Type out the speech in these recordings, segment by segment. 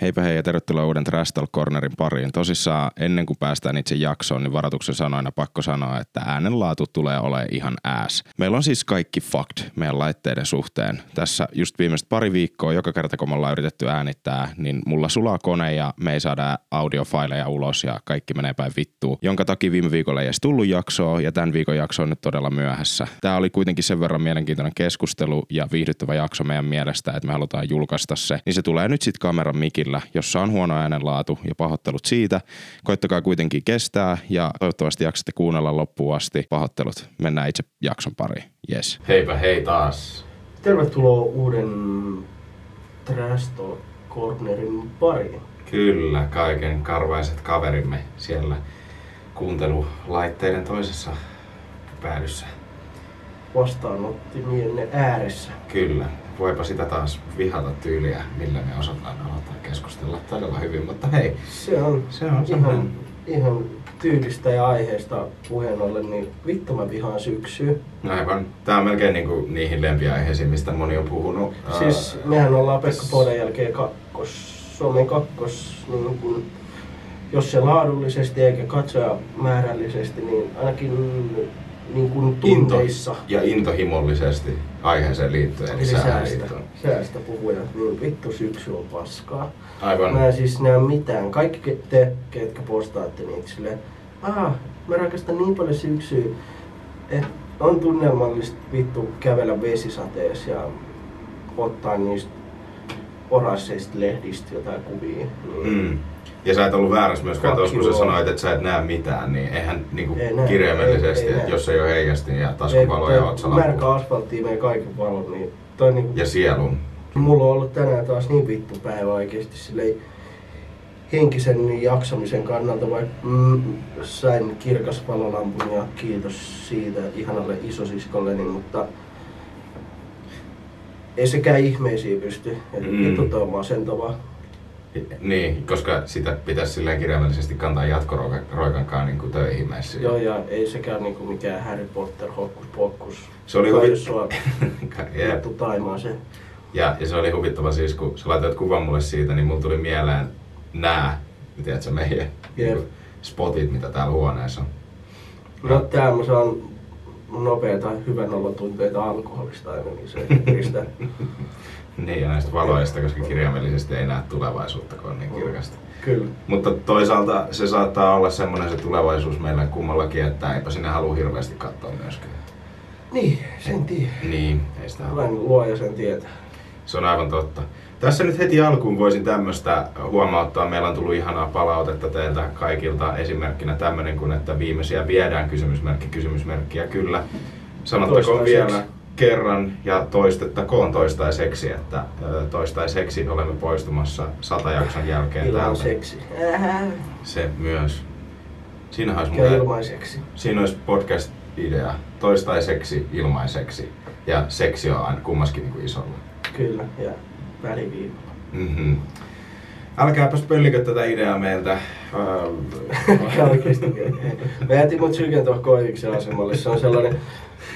Heipä hei ja tervetuloa uuden Trash Talk Cornerin pariin. Tosissaan ennen kuin päästään itse jaksoon, niin varoituksen sanoina pakko sanoa, että äänenlaatu tulee olemaan ihan ääs. Meillä on siis kaikki fucked meidän laitteiden suhteen. Tässä just viimeiset pari viikkoa, joka kerta kun me ollaan yritetty äänittää, niin mulla sulaa kone ja me ei saada audiofaileja ulos ja kaikki menee päin vittuun. Jonka takia viime viikolla ei edes tullut jaksoa ja tämän viikon jakso on nyt todella myöhässä. Tämä oli kuitenkin sen verran mielenkiintoinen keskustelu ja viihdyttävä jakso meidän mielestä, että me halutaan julkaista se. Niin se tulee nyt sitten kameran mikillä, jossa on huono äänenlaatu ja pahoittelut siitä. Koittakaa kuitenkin kestää ja toivottavasti jaksatte kuunnella loppuun asti. Pahoittelut. Mennään itse jakson pariin. Yes. Heipä hei taas. Tervetuloa uuden Trash Talk Cornerin pariin. Kyllä, kaiken karvaiset kaverimme siellä kuuntelulaitteiden toisessa päädyssä. Vastaanottimienne ääressä. Kyllä, voipa sitä taas vihata tyyliä, millä me osataan aloittaa keskustella todella hyvin, mutta hei, Se on, se on ihan, ihan tyylistä ja aiheesta puheen ollen, niin vittu mä vihaan syksyä. No aivan, tää on melkein niinku niihin lempiaiheisiin, mistä moni on puhunut. Siis mehän ollaan Pekka Poden jälkeen kakkos, Suomen kakkos, niin kun, jos se laadullisesti eikä katsoja määrällisesti, niin ainakin niin kuin tunteissa. ja intohimollisesti aiheeseen liittyen, eli Eli säästä, säästä puhujat, niin vittu syksy on paskaa. Aivan. Mä en siis näe mitään. Kaikki te, ketkä postaatte niitä silleen, ah, mä rakastan niin paljon syksyä, että on tunnelmallista vittu kävellä vesisateessa ja ottaa niistä oransseista lehdistä jotain kuvia. Niin Mm. Ja sä et ollut väärässä myöskään tuossa, kun sä sanoit, että sä et näe mitään, niin eihän niinku Ei näe, kirjaimellisesti, ei- ei että jos ei ole heijastin ja taskuvaloja ja otsalampua Märkä asfalttia menee kaiken valon, niin toi niinku, ja sielun. Mulla on ollut tänään taas niin vittu päivä oikeesti silleen henkisen jaksamisen kannalta, vaikka mm, sain kirkas valolampun ja kiitos siitä ihanalle isosiskolleni, mutta ei sekään ihmeisiin pysty. Mm. Masentavaa. Niin, koska sitä pitäisi silleen kirjaimellisesti kantaa jatkoroikankaan niin kuin töihin messiin. Joo, ja ei sekään niinku mikään Harry Potter hokkus pokkus. Se oli Kai huvi- jos sua Jep. vittu taimaa se. Ja, ja se oli huvittava siis, kun sä laitoit kuvan mulle siitä, niin mulla tuli mieleen nää, tiedätkö, meidän niin kuin spotit, mitä täällä huoneessa on. No tää mä saan nopeita hyvän olotunteita alkoholista aina, niin se pistää. Niin, ja näistä valoista, koska kirjaimellisesti ei näe tulevaisuutta, kun on niin kirkasta. Kyllä. Mutta toisaalta se saattaa olla semmoinen se tulevaisuus meillä kummallakin, että eipä sinne halua hirveästi katsoa myöskään. Niin, sen tiedä. Niin, ei sitä halua. Vain luoja sen tietää. Se on aivan totta. Tässä nyt heti alkuun voisin tämmöistä huomauttaa. Meillä on tullut ihanaa palautetta teiltä kaikilta esimerkkinä tämmöinen kuin, että viimeisiä viedään kysymysmerkki, kysymysmerkki. Ja kyllä, sanottakoon vielä kerran ja toistettakoon toistaiseksi, että toistaiseksi olemme poistumassa satajakson jälkeen Ilman täältä. seksi. Se myös. Siinä olisi, muuten, ilmaiseksi. siinä olisi podcast-idea. Toistaiseksi ilmaiseksi. Ja seksi on aina kummaskin niin kuin isolla. Kyllä, ja väliviiva. Mm-hmm. Älkääpäs pöllikö tätä ideaa meiltä. Mikä oikeesti. Mä jätin mut sylkeen tuohon Koiviksen asemalle. Se on sellainen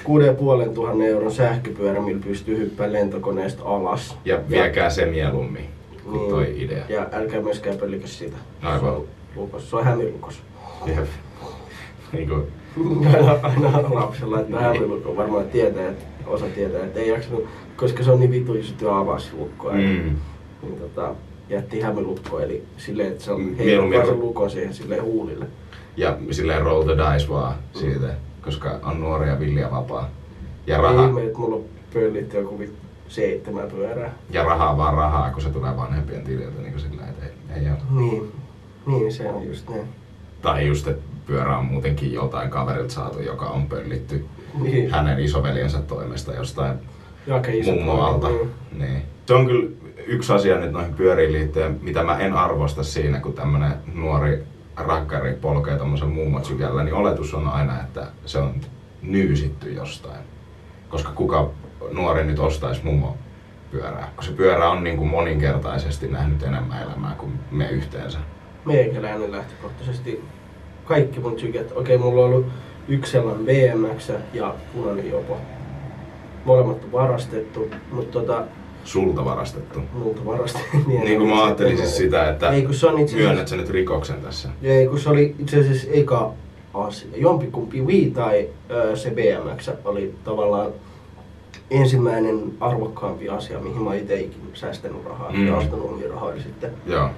6500 euron sähköpyörä, millä pystyy hyppäämään lentokoneesta alas. ja viekää se mieluummin kuin Niin. toi idea. Ja älkää myöskään pöllikö sitä. Aivan. Se on lukos. Se on hämilukos. Jep. Niin kuin, aina, aina lapsella, että hämilukko varmaan tietää, että osa tietää, että ei jaksanut, koska se on niin vitu iso lukkoa. mm, Niin tota, jätti hämilukko, eli silleen, että se on Mm, mieluummin- sen lukon siihen silleen huulille. ja silleen roll the dice vaan siitä, koska on nuori ja villi ja vapaa. Ja, Raha. raha, Ihme, että mulla on pöllit joku seitsemän pyörää. ja rahaa vaan rahaa, kun se tulee vanhempien tililtä. Niin kuin silleen, että ei, ei ole. Niin, niin se on just näin. Tai just, että pyörä on muutenkin joltain kaverilta saatu, joka on pöllitty Niin. hänen isoveljensä toimesta jostain Mummoalta. toinen, Niin. Se on kyllä yksi asia nyt noihin pyöriin liittyen, mitä mä en arvosta siinä, kun tämmönen nuori rakkari polkee tommosen mummotsykellä, niin oletus on aina, että se on nyysitty jostain. Koska kuka nuori nyt ostaisi mummo pyörää, kun se pyörä on niin kuin moninkertaisesti nähnyt enemmän elämää kuin me yhteensä. Meikäläinen lähtökohtaisesti kaikki mun tyket. Okei, mulla on ollut yksi sellainen BMX ja punainen jopo. Molemmat on varastettu, mutta tota, sulta varastettu. multa varasti. Niin kuin mä ajattelin siis sitä, että Ei kun se on itse myönnät sä nyt rikoksen tässä. ei, kun se oli itse asiassa eka asia. Jompikumpi Wii tai ö, se BMX oli tavallaan ensimmäinen arvokkaampi asia, mihin mä itse ikinä säästänyt rahaa Mm. ja ostanut omia rahoja sitten. Joo.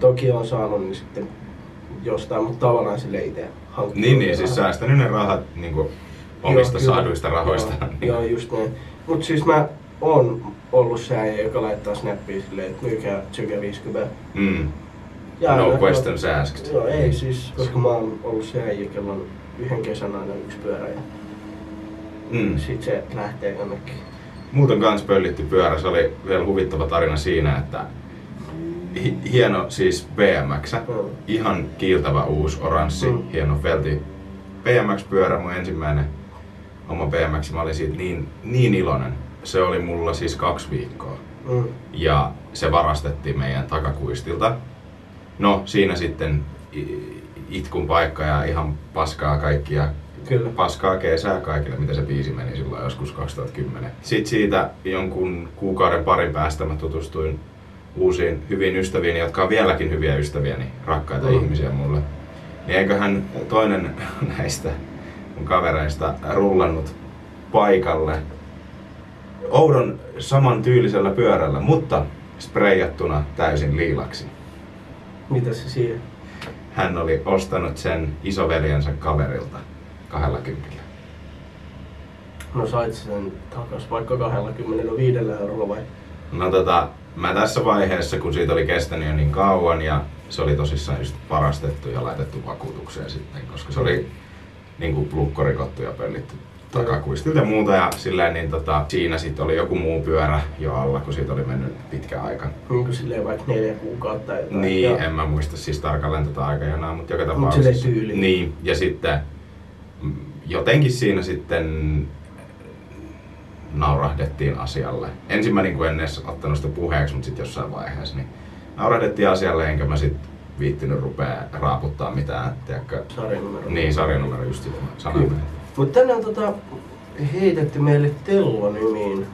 Toki on saanut niin sitten jostain, mutta tavallaan sille itse hankkinut. Niin, niin, rahaa. siis säästänyt ne rahat niin kuin omista Joo, kyllä. saaduista rahoista. Joo, Niin. joo just näin. Mut siis mä oon ollut se äijä, joka laittaa snappia silleen, että myykää Tsyke 50. Mm. Ja No aina- questions asked. Joo, ei siis, koska mä oon ollut se äijä, kello on yhden kesän aina yksi pyörä ja Mm. sit se lähtee jonnekin. Muuten kans pöllitty pyörä. Se oli vielä huvittava tarina siinä, että hi- hieno siis BMX. Mm. Ihan kiiltävä uusi oranssi, Mm. hieno felti. BMX-pyörä, mun ensimmäinen oma BMX. Mä olin siitä niin, niin iloinen. Se oli mulla siis kaksi viikkoa. Mm. ja se varastettiin meidän takakuistilta. No siinä sitten itkun paikka ja ihan paskaa kaikkia. Kyllä. Paskaa kesää kaikille, mitä se biisi meni silloin joskus 2010. Sitten siitä jonkun kuukauden parin päästä mä tutustuin uusiin hyviin ystäviin, jotka on vieläkin hyviä ystäviäni, rakkaita Mm. ihmisiä mulle. Niin eiköhän toinen näistä kavereista rullannut paikalle oudon saman tyylisellä pyörällä, mutta sprejattuna täysin liilaksi. Mitä se siihen? Hän oli ostanut sen isoveljensä kaverilta kahdella kympillä. No sait sen takas vaikka 25 eurolla vai? No tota, mä tässä vaiheessa, kun siitä oli kestänyt jo niin kauan ja se oli tosissaan just varastettu ja laitettu vakuutukseen sitten, koska se oli niin kuin lukko rikottu ja pöllitty takakuistilta ja muuta ja silleen, niin tota, siinä sitten oli joku muu pyörä jo alla, kun siitä oli mennyt pitkä aika. Kuin silleen vaikka neljä kuukautta jotain. Niin, Ja- en mä muista siis tarkalleen tätä aikajanaa, mutta joka Mut tapauksessa. silleen tyyliin. Niin, ja sitten mm, jotenkin siinä sitten naurahdettiin asialle. Ensin mä niin kuin en edes ottanut sitä puheeksi, mutta sitten jossain vaiheessa niin naurahdettiin asialle, enkä mä sitten viittinyt rupea raaputtaa mitään, tiedätkö? Sarjanumero. Niin, sarjanumero just sitä. Kyllä. Mutta tänne on tota, heitetty meille Tello-nimiin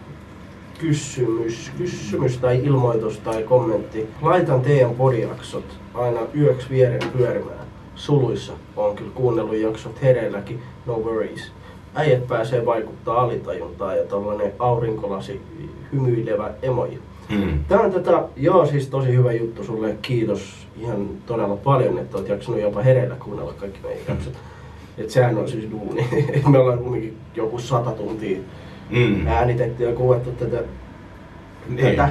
kysymys, kysymys tai ilmoitus tai kommentti. Laitan teidän podijaksot aina yöksi vieren pyörimään. Suluissa on kyllä kuunnellut jaksot hereilläkin, no worries. Äijät pääsee vaikuttaa alitajuntaan ja tollanen aurinkolasi hymyilevä emoji. Mm. Tää on tätä, joo siis tosi hyvä juttu sulle, kiitos ihan todella paljon, että oot jaksanut jopa hereillä kuunnella kaikki meidän jaksot. Et sehän on siis duuni. Me ollaan kumminkin joku sata tuntia Mm. äänitetty ja kuvattu tätä, Niin. tätä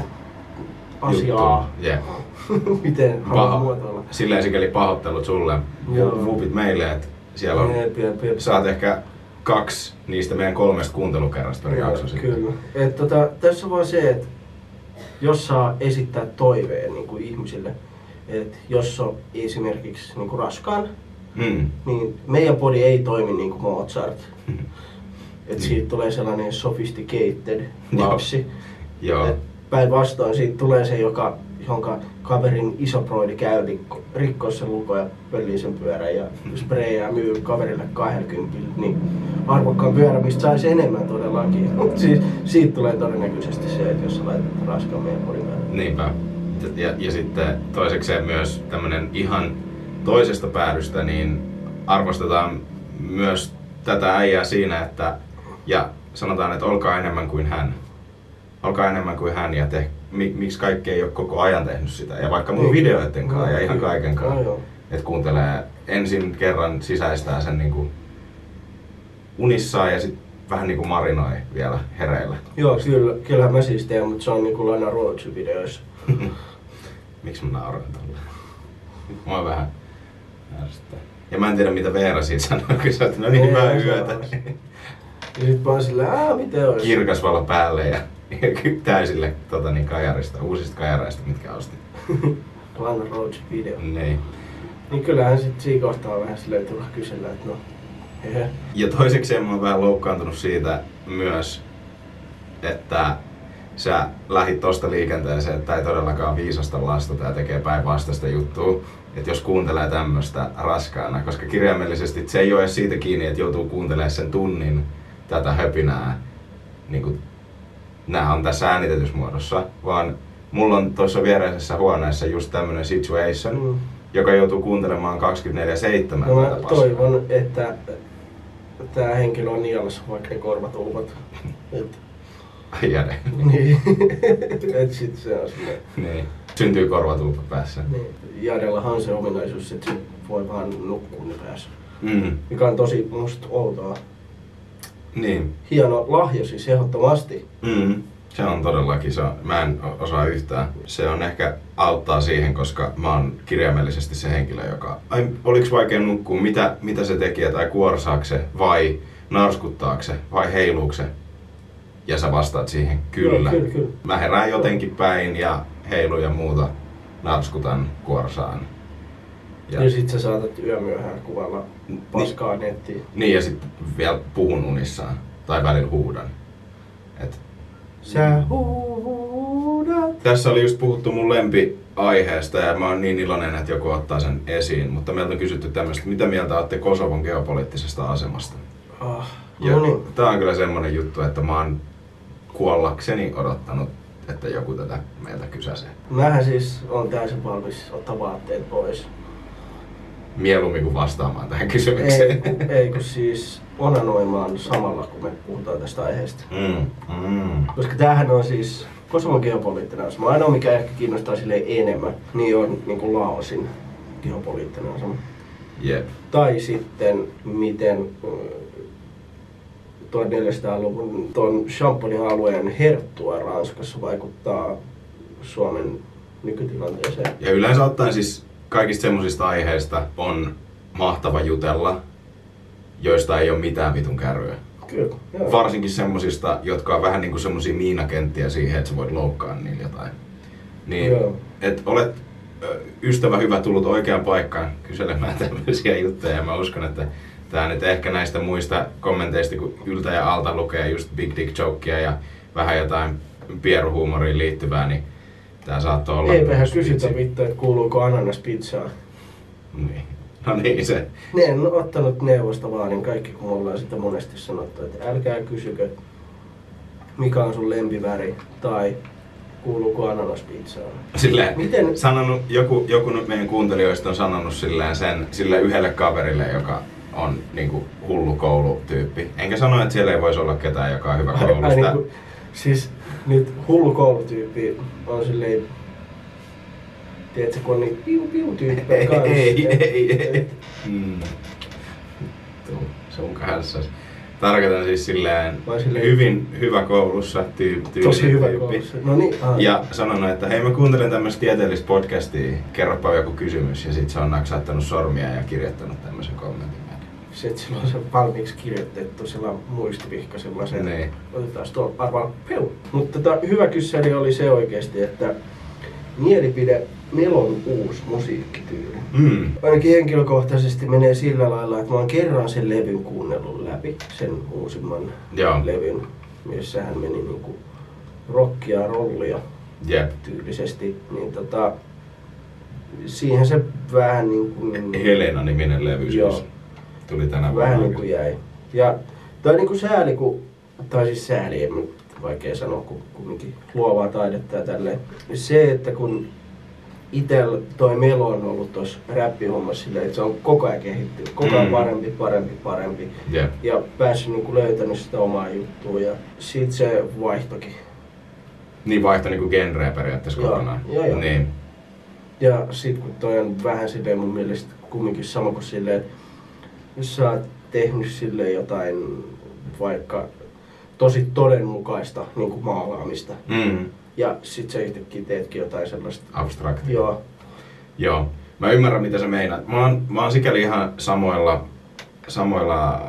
asiaa. Juttu. Jep. Miten haluan Paho. muotoilla. Silleen sikäli pahoittelut sulle. Joo. Vupit meille, että siellä on Jep, jep, jep. saat ehkä kaksi niistä meidän kolmesta kuuntelukerrasta per jakso sitten. Kyllä. Et tota, tässä on vaan se, että jos saa esittää toiveen niin kuin ihmisille, että jos on esimerkiksi niin kuin raskaan, Mm. niin meidän podi ei toimi niin kuin Mozart. Mm. Että siitä tulee sellainen sophisticated lapsi. Joo. Et Päinvastoin siitä tulee se, joka, jonka kaverin isoproidi käy rikko, rikkoo sen luko ja pöllii sen pyörän ja spreijaa myy kaverille 20, niin arvokkaan pyörä, mistä saisi enemmän todellakin. Mutta siis, siitä tulee todennäköisesti se, että jos sä laitat raskaan meidän podin. Niinpä. Ja, ja sitten toisekseen myös tämmönen ihan toisesta päädystä, niin arvostetaan myös tätä äijää siinä, että ja sanotaan, että olkaa enemmän kuin hän. Olkaa enemmän kuin hän ja te, mi, miksi kaikki ei ole koko ajan tehnyt sitä. Ja vaikka mun Niin. videoiden kanssa ja ihan kyllä. kaiken kanssa. Että kuuntelee ensin kerran sisäistää sen niinku unissaan ja sitten vähän niinku marinoi vielä hereillä. Joo, kyllä, kyllähän mä siis teen, mutta se on niinku Lana Roach-videoissa. Miksi mä nauran tolle? Mua vähän ärsyttää. Ja mä en tiedä mitä Veera siitä sanoi, kun sä oot, no niin hyvää yötä. Ja sit mä oon silleen, aah, miten ois? Kirkas valo päälle ja, ja täysille tota, niin kajarista, uusista kajareista, mitkä ostit. Lana Roach-video. Niin. Niin kyllähän sit siinä kohtaa vähän silleen tulla kysellä, että no, hehe. Ja toiseksi mä oon vähän loukkaantunut siitä myös, että sä lähit tosta liikenteeseen, että ei todellakaan viisasta lastata ja tekee päinvastaista juttua. Että jos kuuntelee tämmöstä raskaana, koska kirjaimellisesti se ei ole edes siitä kiinni, että joutuu kuuntelemaan sen tunnin tätä höpinää niin kuin nämä on tässä äänitetyssä muodossa, vaan mulla on tuossa viereisessä huoneessa just tämmönen situation, Mm. joka joutuu kuuntelemaan 24-7 No mä toivon, että tämä henkilö on nielassa, vaikka ne korvat ulkot. Jade. niin. Et sit se on semmoinen. niin. Syntyy korvatulpa päässä. Niin. Jadellahan on se ominaisuus, että se voi vaan nukkua ne päässä. Mm. Mikä on tosi musta outoa. Niin. Hieno lahja siis ehdottomasti. Mm. Se on todellakin, se on, mä en osaa yhtään. Se on ehkä auttaa siihen, koska mä oon kirjaimellisesti se henkilö, joka... Ai, oliks vaikea nukkua, mitä, mitä se tekee, tai kuorsaako se, vai narskuttaako se, vai heiluuko se? Ja sä vastaat siihen, kyllä. Joo, kyllä, kyllä. Mä herään jotenkin päin ja heilu ja muuta, narskutan, kuorsaan. Ja, ja sit sä saatat yömyöhään kuvalla paskaa nettiin. Niin, ja sitten vielä puhun unissaan. Tai välillä huudan. Et Sä huudat. Tässä oli just puhuttu mun lempiaiheesta ja mä oon niin iloinen, että joku ottaa sen esiin. Mutta meiltä on kysytty tämmöistä, mitä mieltä olette Kosovon geopoliittisesta asemasta? Ah, Ja no niin. tää on kyllä semmonen juttu, että mä oon kuollakseni odottanut, että joku tätä meiltä kysäsee. Mähän siis on täysin valmis ottaa vaatteet pois. Mieluummin kuin vastaamaan tähän Ei, kysymykseen. kun- ei kun siis onanoimaan samalla, kun me puhutaan tästä aiheesta. Mm, mm. Koska tämähän on siis Kosovon geopoliittinen asema. Ainoa mikä ehkä kiinnostaa silleen enemmän, niin on niin kuin Laosin geopoliittinen asema. Jep. Tai sitten miten 1400-luvun tuon Champonin alueen herttua Ranskassa vaikuttaa Suomen nykytilanteeseen. Ja yleensä ottaen siis kaikista semmoisista aiheista on mahtava jutella, joista ei ole mitään vitun kärryä. Kyllä, joo. Varsinkin semmosista, jotka on vähän niinku semmosia miinakenttiä siihen, että sä voit loukkaa niillä jotain. Niin, Joo. et olet ystävä hyvä tullut oikeaan paikkaan kyselemään tämmöisiä juttuja. Ja mä uskon, että tää nyt ehkä näistä muista kommenteista, kun yltä ja alta lukee just Big Dick Jokea ja vähän jotain pieruhuumoriin liittyvää, niin tää saattoi olla... Eipähän kysytä vittu, että kuuluuko ananas pizzaan. Niin. No niin se. Ne en ottanut neuvosta vaan, niin kaikki kun me ollaan sitä monesti sanottu, että älkää kysykö, mikä on sun lempiväri tai kuuluuko ananas pizzaan. Silleen, Miten- sanonut, joku, joku nyt meidän kuuntelijoista on sanonut silleen sen sille yhdelle kaverille, joka on niinku hullu koulutyyppi. Enkä sano, että siellä ei voisi olla ketään, joka on hyvä Ai, ai, koulusta. niin kuin, siis nyt hullu koulutyyppi on silleen, tiedätkö, kun on niitä piu piu tyyppejä Ei, kanssa. ei, ei, ei. et- Mm. Sun kanssa. Tarkoitan siis silleen, silleen- hyvin hyvä koulussa tyy- Tosi tyylinen hyvä tyyppi. koulussa. No niin, ah. Ja sanonut, että hei mä kuuntelen tämmöistä tieteellistä podcastia, kerropa joku kysymys. Ja sit se on naksauttanut sormia ja kirjoittanut tämmöisen kommentin. Meille. Sitten sillä on se valmiiksi kirjoitettu sillä muistivihkasella se. Niin. Otetaan tuolla arvaa peu. Mutta tota, hyvä kyssäri oli se oikeasti, että mielipide Melon uusi musiikkityyli. Mm. Ainakin henkilökohtaisesti menee sillä lailla, että mä oon kerran sen levyn kuunnellut läpi, sen uusimman Joo. levyn, missä hän meni niinku rockia, rollia Jep. tyylisesti. Niin tota, siihen se vähän niin kuin... Helena-niminen levy Joo. Tuli tänä. Vähän niin kuin jäi. Ja toi niin kuin sääli, kun, tai siis sääli, en vaikea sanoa, kun kumminkin luovaa taidetta ja tälleen. Se, että kun itel toi Melo on ollut tuossa räppihommassa silleen, että se on koko ajan kehittynyt, koko ajan Mm. parempi, parempi, parempi. Jep. Ja päässyt niin löytänyt sitä omaa juttua ja sit se vaihtokin. Niin vaihtoi niinku genreä periaatteessa Joo, kokonaan. joo, joo. Niin. Ja sit kun toi on vähän silleen mun mielestä kumminkin sama kuin silleen, että jos sä oot tehnyt silleen jotain vaikka tosi todenmukaista niin kuin maalaamista. Mm. Ja sit sä yhtäkkiä teetkin jotain sellaista. Abstrakti. Joo. Joo. Mä ymmärrän mitä sä meinaat. Mä oon, mä oon sikäli ihan samoilla, samoilla äh,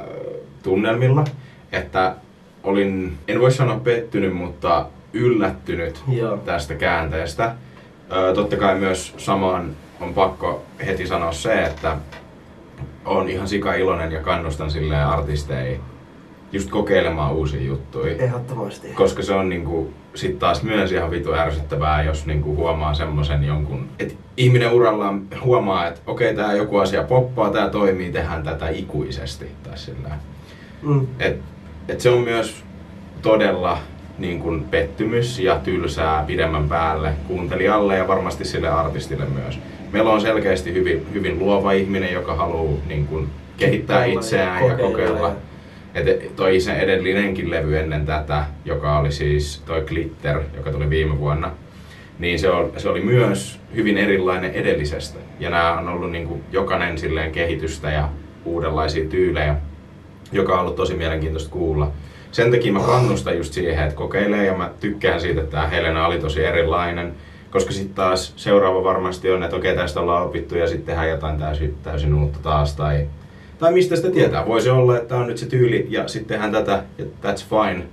tunnelmilla, että olin, en voi sanoa pettynyt, mutta yllättynyt Joo. tästä käänteestä. Ö, totta kai myös samaan on pakko heti sanoa se, että on ihan sika iloinen ja kannustan silleen artisteja just kokeilemaan uusia juttuja. Ehdottomasti. Koska se on niinku sit taas myös ihan vitu ärsyttävää, jos niinku huomaa semmosen jonkun, että ihminen urallaan huomaa, että okei, tää joku asia poppaa, tää toimii, tehdään tätä ikuisesti. Tai sillä. Mm. Et, et se on myös todella niin kuin pettymys ja tylsää pidemmän päälle kuuntelijalle ja varmasti sille artistille myös. Meillä on selkeästi hyvin, hyvin luova ihminen, joka haluaa niin kuin kehittää itseään ja kokeilla. Et toi sen edellinenkin levy ennen tätä, joka oli siis toi Glitter, joka tuli viime vuonna, niin se oli, se oli myös hyvin erilainen edellisestä. Ja nämä on ollut niin kuin jokainen silleen kehitystä ja uudenlaisia tyylejä, joka on ollut tosi mielenkiintoista kuulla. Sen takia mä kannustan just siihen, että kokeilee ja mä tykkään siitä, että tämä Helena oli tosi erilainen. Koska sitten taas seuraava varmasti on, että okei tästä ollaan opittu ja sitten tehdään jotain täysin, täysin uutta taas. Tai, tai mistä sitä tietää. Voisi olla, että on nyt se tyyli ja sitten tehdään tätä ja that's fine.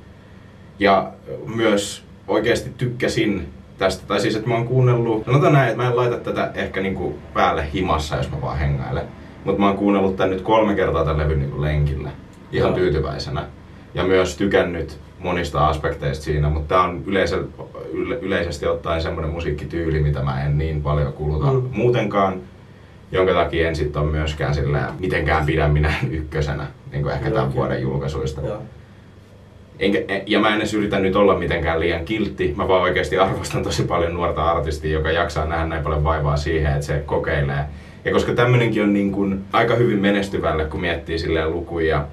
Ja myös oikeasti tykkäsin tästä. Tai siis, että mä oon kuunnellut, sanotaan näin, että mä en laita tätä ehkä niinku päälle himassa, jos mä vaan hengailen. Mutta mä oon kuunnellut tän nyt kolme kertaa tämän levyn niinku lenkillä. Ihan Joo. tyytyväisenä. Ja myös tykännyt monista aspekteista siinä, mutta tää on yleisö, yle, yleisesti ottaen semmoinen musiikkityyli, mitä mä en niin paljon kuluta Mm. muutenkaan. Jonka takia en sit ole myöskään silleen, mitenkään pidä minä ykkösenä, niin kuin ehkä tämän vuoden julkaisuista. Joo. Enkä, e- ja mä en edes yritä nyt olla mitenkään liian kiltti. Mä vaan oikeasti arvostan tosi paljon nuorta artistia, joka jaksaa nähdä näin paljon vaivaa siihen, että se kokeilee. Ja koska tämmönenkin on niin kuin aika hyvin menestyvälle, kun miettii silleen lukuja.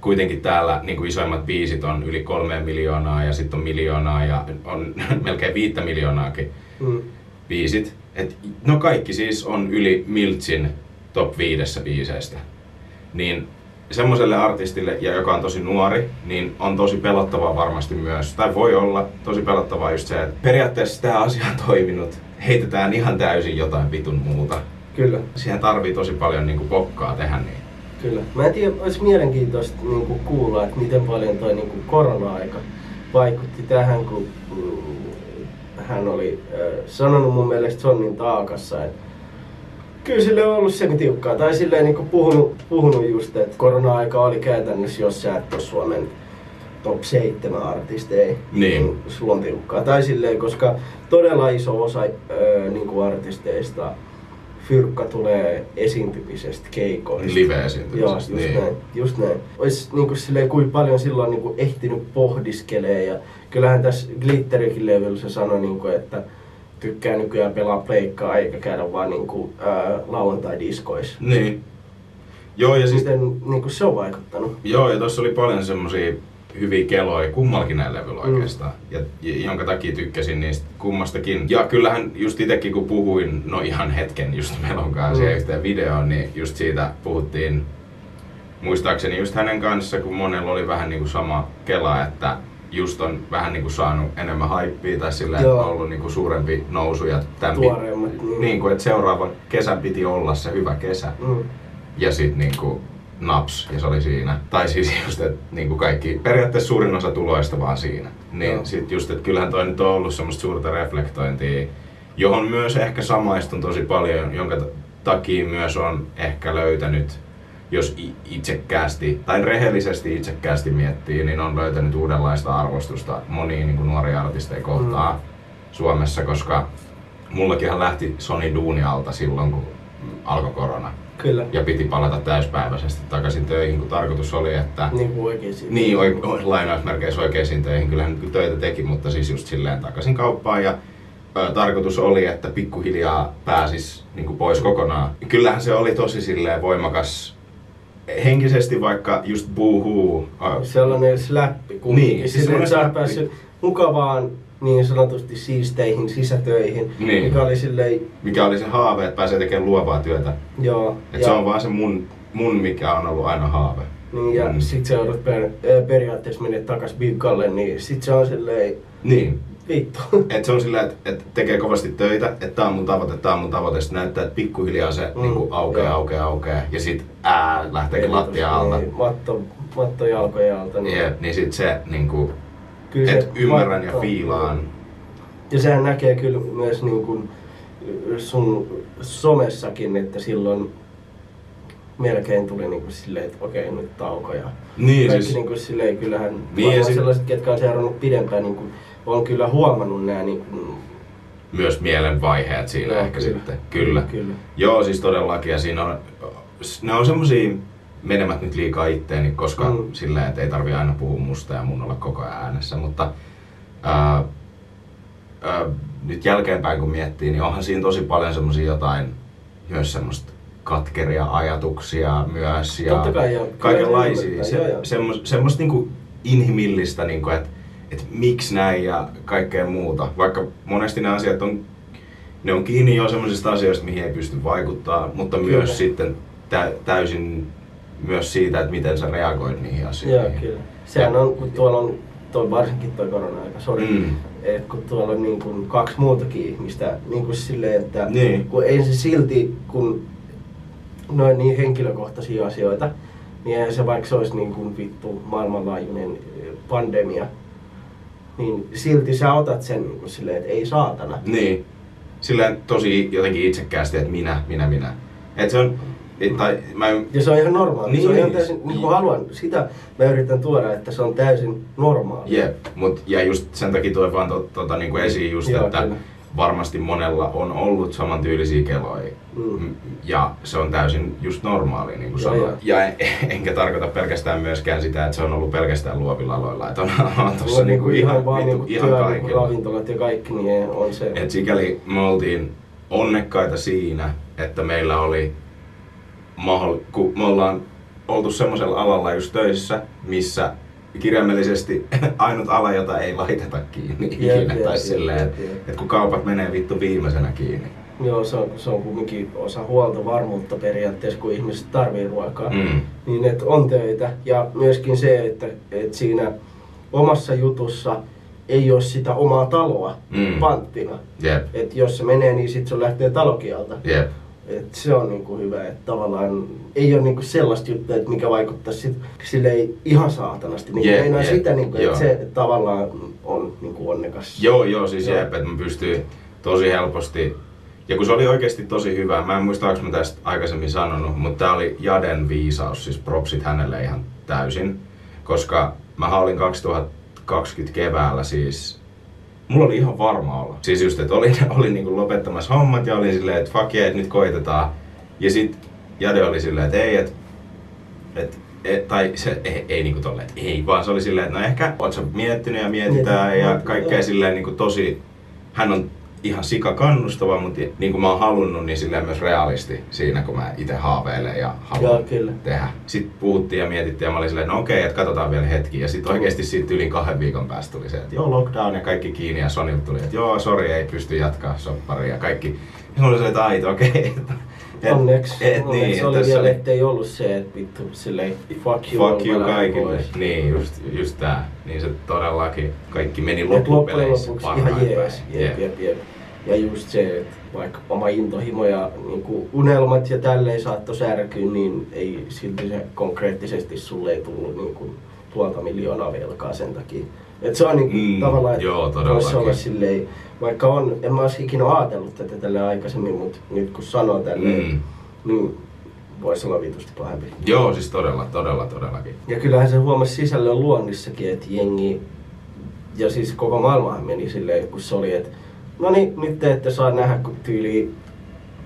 Kuitenkin täällä niin kuin isoimmat biisit on yli kolme miljoonaa ja sitten on miljoonaa ja on melkein viittä miljoonaakin Mm. biisit. Et, no kaikki siis on yli Miltsin top viidessä biiseistä. Niin semmoiselle artistille, ja joka on tosi nuori, niin on tosi pelottavaa varmasti myös, tai voi olla tosi pelottavaa just se, että periaatteessa tämä asia on toiminut, heitetään ihan täysin jotain vitun muuta. Kyllä, Siihen tarvii tosi paljon niinku pokkaa tehdä niin. Kyllä. Mä en tiedä, olisi mielenkiintoista niin kuin kuulla, että miten paljon toi niin kuin korona-aika vaikutti tähän, kun mm, hän oli äh, sanonut mun mielestä Sonnin taakassa, että kyllä sille on ollut semi tiukkaa. Tai silleen niin kuin puhunut, puhunut just, että korona-aika oli käytännössä, jos sä et ole Suomen top 7 artisteja, Niin. sulla on tiukkaa. Tai silleen, koska todella iso osa ö, niin kuin artisteista fyrkka tulee esiintymisestä keikoista. Live-esiintymisestä, Joo, just niin. näin. Just näin. Ois niinku silleen, kuin paljon silloin niinku ehtinyt pohdiskelee ja kyllähän tässä Glitterikin levyllä se sanoi niinku, että tykkää nykyään pelaa pleikkaa eikä käydä vaan niinku, ää, lauantai-diskoissa. Niin. Joo, ja siis Miten niinku se on vaikuttanut? Joo, ja tuossa oli paljon semmosia hyviä keloja kummallakin näillä levyillä Mm. oikeastaan. Ja, ja, jonka takia tykkäsin niistä kummastakin. Ja kyllähän just itekin kun puhuin, no ihan hetken just Melon kanssa Mm. mm. yhteen videoon, niin just siitä puhuttiin muistaakseni just hänen kanssa, kun monella oli vähän niinku sama kela, että just on vähän niinku saanut enemmän haippia tai silleen, että on ollut niinku suurempi nousu ja tämän Tuoreemmat, pit- niin. niin kuin, että seuraava kesän piti olla se hyvä kesä. Mm. Ja sit niinku naps, ja se oli siinä. Tai siis just, että niinku kaikki, periaatteessa suurin osa tuloista vaan siinä. Niin Joo. sit just, että kyllähän toi nyt on ollut semmoista suurta reflektointia, johon myös ehkä samaistun tosi paljon, jonka takia myös on ehkä löytänyt, jos itsekkäästi tai rehellisesti itsekkäästi miettii, niin on löytänyt uudenlaista arvostusta moniin niin kuin nuoria artisteja kohtaan Mm. Suomessa, koska mullakinhan lähti Sony duuni alta silloin, kun alkoi korona Kyllä. ja piti palata täyspäiväisesti takaisin töihin, kun tarkoitus oli, että... Niin kuin oikein Niin, oi, oi, lainausmerkeissä oikeisiin töihin. Kyllähän nyt töitä teki, mutta siis just silleen takaisin kauppaan. Ja ö, tarkoitus oli, että pikkuhiljaa pääsis niin kuin pois kokonaan. Kyllähän se oli tosi silleen voimakas henkisesti, vaikka just boohoo. Sellainen släppi kumminkin. Niin, siis Silleen, sä oot släppi. päässyt mukavaan niin sanotusti siisteihin sisätöihin, Niin. mikä oli silleen, mikä oli se haave, että pääsee tekemään luovaa työtä. joo. Et se on vaan se mun, mun, mikä on ollut aina haave. Niin, ja Mm. sit se joudut per, periaatteessa menee takas Biggalle, niin sit se on silleen, Niin, vittu. Et se on sillä, että et tekee kovasti töitä, että tää on mun tavoite, tää on mun tavoite. Sitten näyttää, että pikkuhiljaa se Mm, niinku aukeaa, aukeaa, aukeaa. Ja sit ää, lähteekin lattia alta. Niin, matto, matto jalkojen alta. Niin, Jep, niin sit se niinku, kyllä et ymmärrän ja fiilaan. Ja sehän näkee kyllä myös niin kuin sun somessakin, että silloin melkein tuli niin kuin silleen, että okei nyt tauko ja Niin kaikki siis, niin kuin silleen kyllähän Niin, sit- sellaiset, ketkä on seurannut pidempään, niin kuin, on kyllä huomannut nämä niin kuin, myös mielen vaiheet siinä Joo, ehkä kyllä. sitten. Kyllä. Kyllä. Joo, siis todellakin. Ja siinä on, ne on semmosia menemät nyt liikaa itteeni, koska Mm. silleen, että ei tarvi aina puhua musta ja mun olla koko ajan äänessä, mutta ää, ää, nyt jälkeenpäin kun miettii, niin onhan siinä tosi paljon semmosia jotain, myös semmoista katkeria ajatuksia myös ja kai joo. Kaikenlaisia. Se, joo, joo. semmos, semmoista niinku inhimillistä, niinku, että et miksi näin ja kaikkea muuta. Vaikka monesti nämä asiat on, ne on kiinni jo semmoisista asioista, mihin ei pysty vaikuttaa, mutta Kyllä. myös sitten tä, täysin myös siitä, että miten sä reagoit niihin Joo, asioihin. kyllä. Sehän on, kun tuolla on, toi varsinkin toi korona-aika, sori, Mm. et kun tuolla on niin kuin kaksi muutakin ihmistä, niin kuin silleen, että Niin. kun ei se silti, kun noin niin henkilökohtaisia asioita, niin eihän se vaikka se olisi niin kuin vittu maailmanlaajuinen eh, pandemia, niin silti sä otat sen niin kuin silleen, että ei saatana. Niin. Silleen tosi jotenkin itsekkäästi, että minä, minä, minä. Et se on, et, tai mä en, Ja se on ihan normaali. Se on Niin. ihan täysin, niin kuin haluan, sitä mä yritän tuoda, että se on täysin normaali. Jep, mut, ja just sen takia toi vaan to, tota, niinku esiin just, Joo, että kyllä. varmasti monella on ollut samantyylisiä keloja. Mm. Ja se on täysin just normaali, niin kuin sanoin. Ja en, enkä tarkoita pelkästään myöskään sitä, että se on ollut pelkästään luovilla aloilla. Että on, on tossa Mulla niinku ihan, vaan vittu, niinku ihan työ, kaikilla. ravintolat ja kaikki, niin on se. Et sikäli me oltiin onnekkaita siinä, että meillä oli mahdoll- kun me ollaan oltu semmoisella alalla just töissä, missä kirjaimellisesti ainut ala, jota ei laiteta kiinni ikinä. jep, Tai jep, silleen, että et kun kaupat menee vittu viimeisenä kiinni. Joo, se on, se on kumminkin osa huoltovarmuutta periaatteessa, kun ihmiset tarvii ruokaa. Mm. Niin että on töitä. Ja myöskin se, että, että siinä omassa jutussa ei ole sitä omaa taloa Mm. panttina. Jep, Että jos se menee, niin sitten se lähtee talokieltä. jep. Et se on niinku hyvä, että tavallaan ei ole niinku sellaista juttua, että mikä vaikuttaa sit silleen ihan saatanasti. Niinku Jep, meinaa jep, sitä, niinku, että se tavallaan on niinku onnekas. Joo, joo, siis jep, että mä pystyin tosi helposti. Ja kun se oli oikeasti tosi hyvä, mä en muista, onko mä tästä aikaisemmin sanonut, mutta tää oli Jaden viisaus, siis propsit hänelle ihan täysin. Koska mä olin 2020 keväällä siis, mulla oli ihan varma olla. Siis just, että olin, olin niinku lopettamassa hommat ja olin silleen, että fuck yeah, että nyt koitetaan. Ja sit Jade oli silleen, että ei, että et, et, tai se ei, ei niinku tolleen, että ei, vaan se oli silleen, että no ehkä oot sä miettinyt ja mietitään Mietin, ja kaikkea joo. silleen niinku tosi, hän on ihan sika kannustava, mutta niin kuin mä oon halunnut, niin silleen myös realisti siinä, kun mä itse haaveilen ja haluan Joo, kyllä. tehdä. Sitten puhuttiin ja mietittiin ja mä olin silleen, no okei, että katsotaan vielä hetki. Ja sitten oikeasti siitä yli kahden viikon päästä tuli se, että joo, lockdown ja kaikki kiinni ja Sonilta tuli, että joo, sori, ei pysty jatkaa sopparia ja kaikki. Ja mä olin silleen, että okei. Et, Onneksi, et, onneksi niin, oli että vielä, se- ettei ollut se, että vittu silleen fuck you, Fuck you kaikille. pois. Niin, just, just tää. Niin se todellakin kaikki meni loppupeleissä parhain jees. Jep, jep, jep. Ja just se, että vaikka oma intohimo ja niin unelmat ja tälleen saattoi särkyä, niin ei silti se konkreettisesti sulle ei tullut niin kuin puolta miljoonaa velkaa sen takia. Et se on niin kuin Mm, tavallaan, että joo, voisi olla silleen, vaikka on, en mä olisi ikinä ajatellut tätä tälle aikaisemmin, mutta nyt kun sanoo tälleen, Mm. niin voisi olla vitusti pahempi. Joo, siis todella, todella, todellakin. Ja kyllähän se huomasi sisällön luonnissakin, että jengi, ja siis koko maailmahan meni silleen, kun se oli, että no niin, nyt te ette saa nähdä kuin tyyli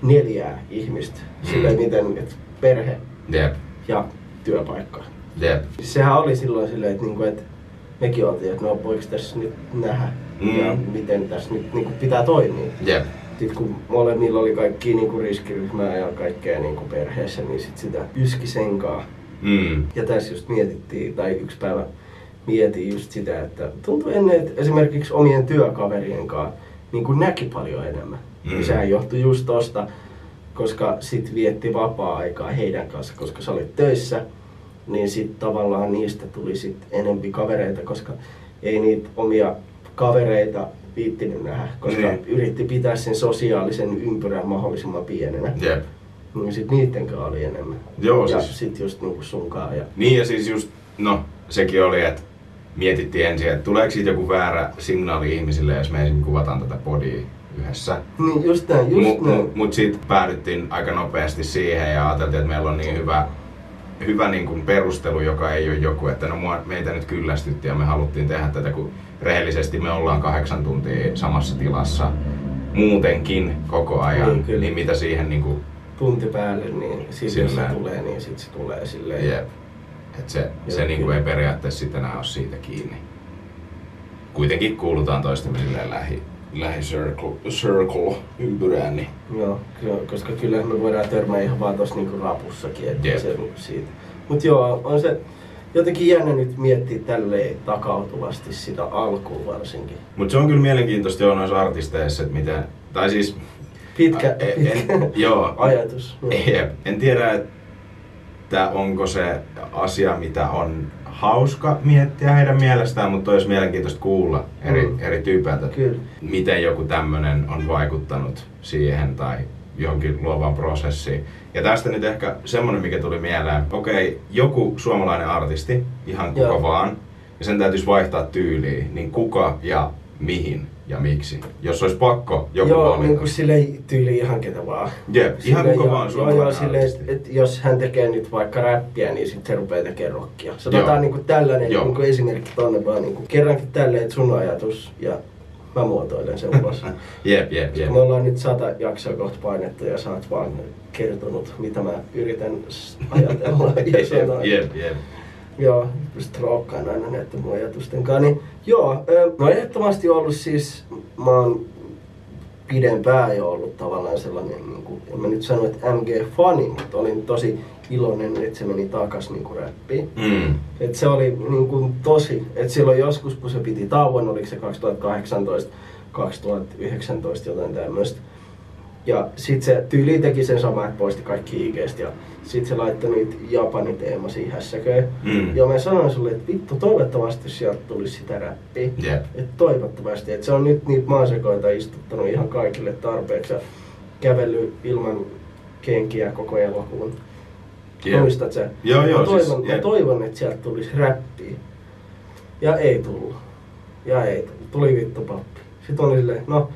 neljää ihmistä. Silleen miten, että perhe Jep, ja työpaikka. jep. Sehän oli silloin silleen, että, niinku, että mekin oltiin, että no voiko tässä nyt nähdä Mm. ja miten tässä nyt niinku pitää toimia. Jep. Sitten kun molemmilla oli kaikki niinku riskiryhmää ja kaikkea niinku perheessä, niin sit sitä yski senkaa. Mm. Ja tässä just mietittiin, tai yksi päivä mietin just sitä, että tuntui ennen, että esimerkiksi omien työkaverien kanssa niin kuin näki paljon enemmän. Mm. Sehän johtui just tosta, koska sit vietti vapaa-aikaa heidän kanssa, koska sä olit töissä, niin sit tavallaan niistä tuli sit enempi kavereita, koska ei niitä omia kavereita viittinyt nähdä, koska Niin. yritti pitää sen sosiaalisen ympyrän mahdollisimman pienenä. Jep. Niin sit niitten kanssa oli enemmän. Joo, ja siis- sit just niinku sunkaan ja Niin ja siis just, no sekin oli, että mietittiin ensin, että tuleeko siitä joku väärä signaali ihmisille, jos me ensin kuvataan tätä podia yhdessä. Niin just näin, just Mut, näin. mut, mut sitten päädyttiin aika nopeasti siihen ja ajateltiin, että meillä on niin hyvä, hyvä niin kuin perustelu, joka ei ole joku, että no mua, meitä nyt kyllästytti ja me haluttiin tehdä tätä, kun rehellisesti me ollaan kahdeksan tuntia samassa tilassa muutenkin koko ajan, Niin, kyllä. niin mitä siihen niin kuin tunti päälle, niin sit jos se tulee, niin sit se tulee silleen. Jep. Et se, se Joo, niinku kyllä. ei periaatteessa sit enää ole siitä kiinni. Kuitenkin kuulutaan toistemme silleen lähi, lähi circle, circle ympyrään, niin Joo, kyllä, koska kyllä me voidaan törmää ihan vaan tossa niinku rapussakin, että Jep. se siitä. Mut joo, on se jotenkin jännä nyt miettiä tälleen takautuvasti sitä alkuun varsinkin. Mutta se on kyllä mielenkiintoista joo noissa artisteissa, että miten, tai siis... Pitkä, Ä- en, pitkä en, joo, ajatus. Joo. Jep. En tiedä, että onko se asia, mitä on hauska miettiä heidän mielestään, mutta olisi mielenkiintoista kuulla eri, Mm. eri tyypeiltä, Kyllä. miten joku tämmöinen on vaikuttanut siihen tai johonkin luovaan prosessiin. Ja tästä nyt ehkä semmonen, mikä tuli mieleen. Okei, joku suomalainen artisti, ihan kuka Joo. vaan, ja sen täytyisi vaihtaa tyyliä, niin kuka ja mihin ja miksi. Jos olisi pakko joku Joo, valita. niin kuin silleen tyyli ihan ketä vaan. Jep, ihan Silleen kuka joo, vaan Joo, joo, silleen, että et jos hän tekee nyt vaikka räppiä, niin sitten se rupeaa tekemään rockia. Sanotaan Joo. niin kuin tällainen Joo. niin kuin esimerkki tonne vaan niin kuin, kerrankin tälleen, että sun ajatus ja mä muotoilen sen ulos. Jep, jep, jep. Me ollaan nyt sata jaksoa kohta painettu ja sä oot vaan kertonut, mitä mä yritän ajatella ja sanoa. Jep, jep. Joo, pystyt rookkaan aina näiden mun ajatusten kanssa. Niin, joo, mä oon ehdottomasti ollut siis, mä oon pidempään jo ollut tavallaan sellainen, niin kuin, en mä nyt sano, että MG-fani, mutta olin tosi iloinen, että se meni takas niin kuin räppiin. Mm. Et se oli niin kuin tosi, että silloin joskus kun se piti tauon, oliko se 2018, 2019 jotain tämmöistä. Ja sit se tyyli teki sen sama, että poisti kaikki IGstä ja sit se laittoi niitä Japanin teemaisia hässäköjä. Mm. Ja mä sanoin sulle, että vittu toivottavasti sieltä tulisi sitä räppiä. Jep. Et toivottavasti, että se on nyt niitä maasekoita istuttanut ihan kaikille tarpeeksi ja kävellyt ilman kenkiä koko elokuun. Jep. Muistat sä? Joo, joo, Mä toivon, siis, mä toivon että sieltä tulisi räppiä. Ja ei tullut. Ja ei tullut. Tuli vittu pappi. Sitten oli silleen, no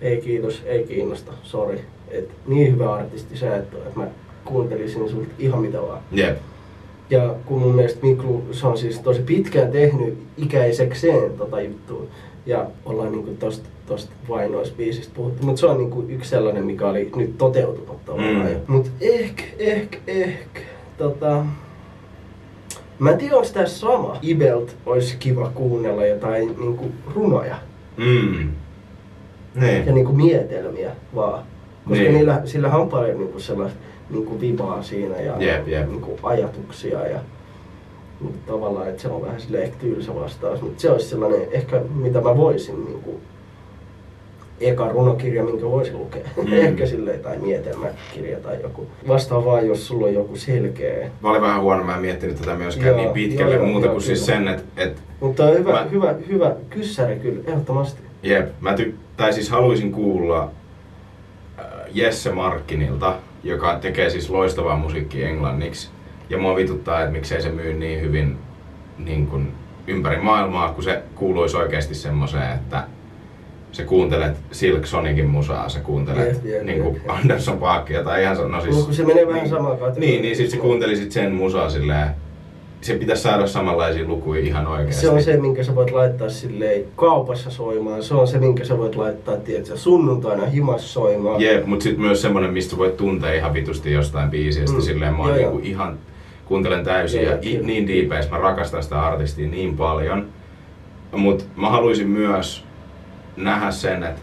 ei kiitos, ei kiinnosta, sori. Et niin hyvä artisti sä et ole, että mä kuuntelisin sulta ihan mitä vaan. Jep. Ja kun mun mielestä Miklu, se on siis tosi pitkään tehnyt ikäisekseen tota juttua. Ja ollaan niinku tosta, tosta vainoista biisistä puhuttu. Mutta se on niinku yksi sellainen, mikä oli nyt toteutunut tavallaan. Mm. Mm. Mut ehkä, ehkä, ehkä, tota... Mä en tiedä, onko tässä sama. Ibelt olisi kiva kuunnella jotain niinku runoja Mm. Ja Niin. niinku mietelmiä vaan. Koska Niin. niillä, sillä on paljon niinku sellaista niinku vibaa siinä ja Jep, jep. Niinku ajatuksia ja niinku tavallaan, että se on vähän silleen tylsä vastaus. Mutta se olisi sellainen ehkä, mitä mä voisin niinku eka runokirja, minkä voisin lukea. Mm. Ehkä silleen, tai mietelmäkirja tai joku. Vastaa vaan, jos sulla on joku selkeä. Mä olin vähän huono, mä en miettinyt tätä myöskään Joo, niin pitkälle joo, muuta joo, kuin siis kyllä. sen, että et, Mutta on hyvä, Mä- hyvä, hyvä kyssäri kyllä, ehdottomasti. jep, mä ty- tai siis haluaisin kuulla äh, Jesse Markkinilta, joka tekee siis loistavaa musiikkia englanniksi. Ja mua vituttaa, että miksei se myy niin hyvin niin kuin ympäri maailmaa, kun se kuuluisi oikeasti semmoiseen, että sä kuuntelet Silk Sonicin musaa, sä kuuntelet Jep, jep, niin kuin jep. Anderson Paakia tai ihan no siis... Se menee vähän samaan kategoriaan. Niin, niin sit sä kuuntelisit sen musaa silleen, se pitäisi saada samanlaisia lukuja ihan oikeasti. Se on se, minkä sä voit laittaa silleen kaupassa soimaan. Se on se, minkä sä voit laittaa, tiedätkö, sunnuntaina himas soimaan. Jep, mut sit myös semmonen, mistä voit tuntea ihan vitusti jostain biisistä. Mm. Silleen mä oon Joo, niinku joo. ihan, kuuntelen täysin Joo, ja kyllä. niin diipeis. Mä rakastan sitä artistia niin paljon. Mut mä haluaisin myös nähdä sen, että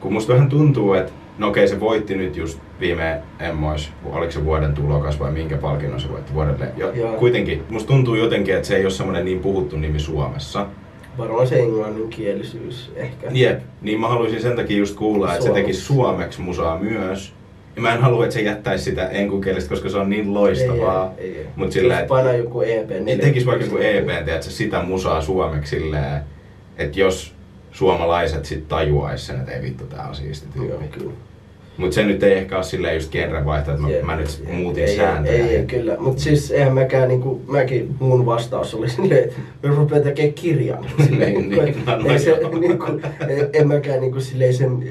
kun musta vähän tuntuu, että no okei se voitti nyt just viime emmois, oliko se vuoden tulokas vai minkä palkinnon se voitti vuodelle. Jo, Joo. kuitenkin, musta tuntuu jotenkin, että se ei ole semmonen niin puhuttu nimi Suomessa. Varmaan se englanninkielisyys ehkä. Jep, niin mä haluaisin sen takia just kuulla, että se tekisi suomeksi musaa myös. Ja mä en halua, että se jättäisi sitä enkukielistä, koska se on niin loistavaa. Ei, ei, ei. Mut sillä, et- painaa joku EP. Niin tekisi vaikka joku EP, tiedätkö, sitä musaa suomeksi silleen, että jos suomalaiset sit tajuais sen, että ei vittu, tää on siisti Joo, tyyppi. kyllä. Mut se nyt ei ehkä ole silleen just genrenvaihto, että mä, mä nyt muutin ei, sääntöjä. Ei, ei, kyllä. Mutta siis eihän mäkään, niinku, mäkin, mun vastaus oli silleen, että jos rupeaa tekemään kirjan. Silleen, Niin, niinku, niin. että No ei se, niinku, en- mäkään niinku, silleen sen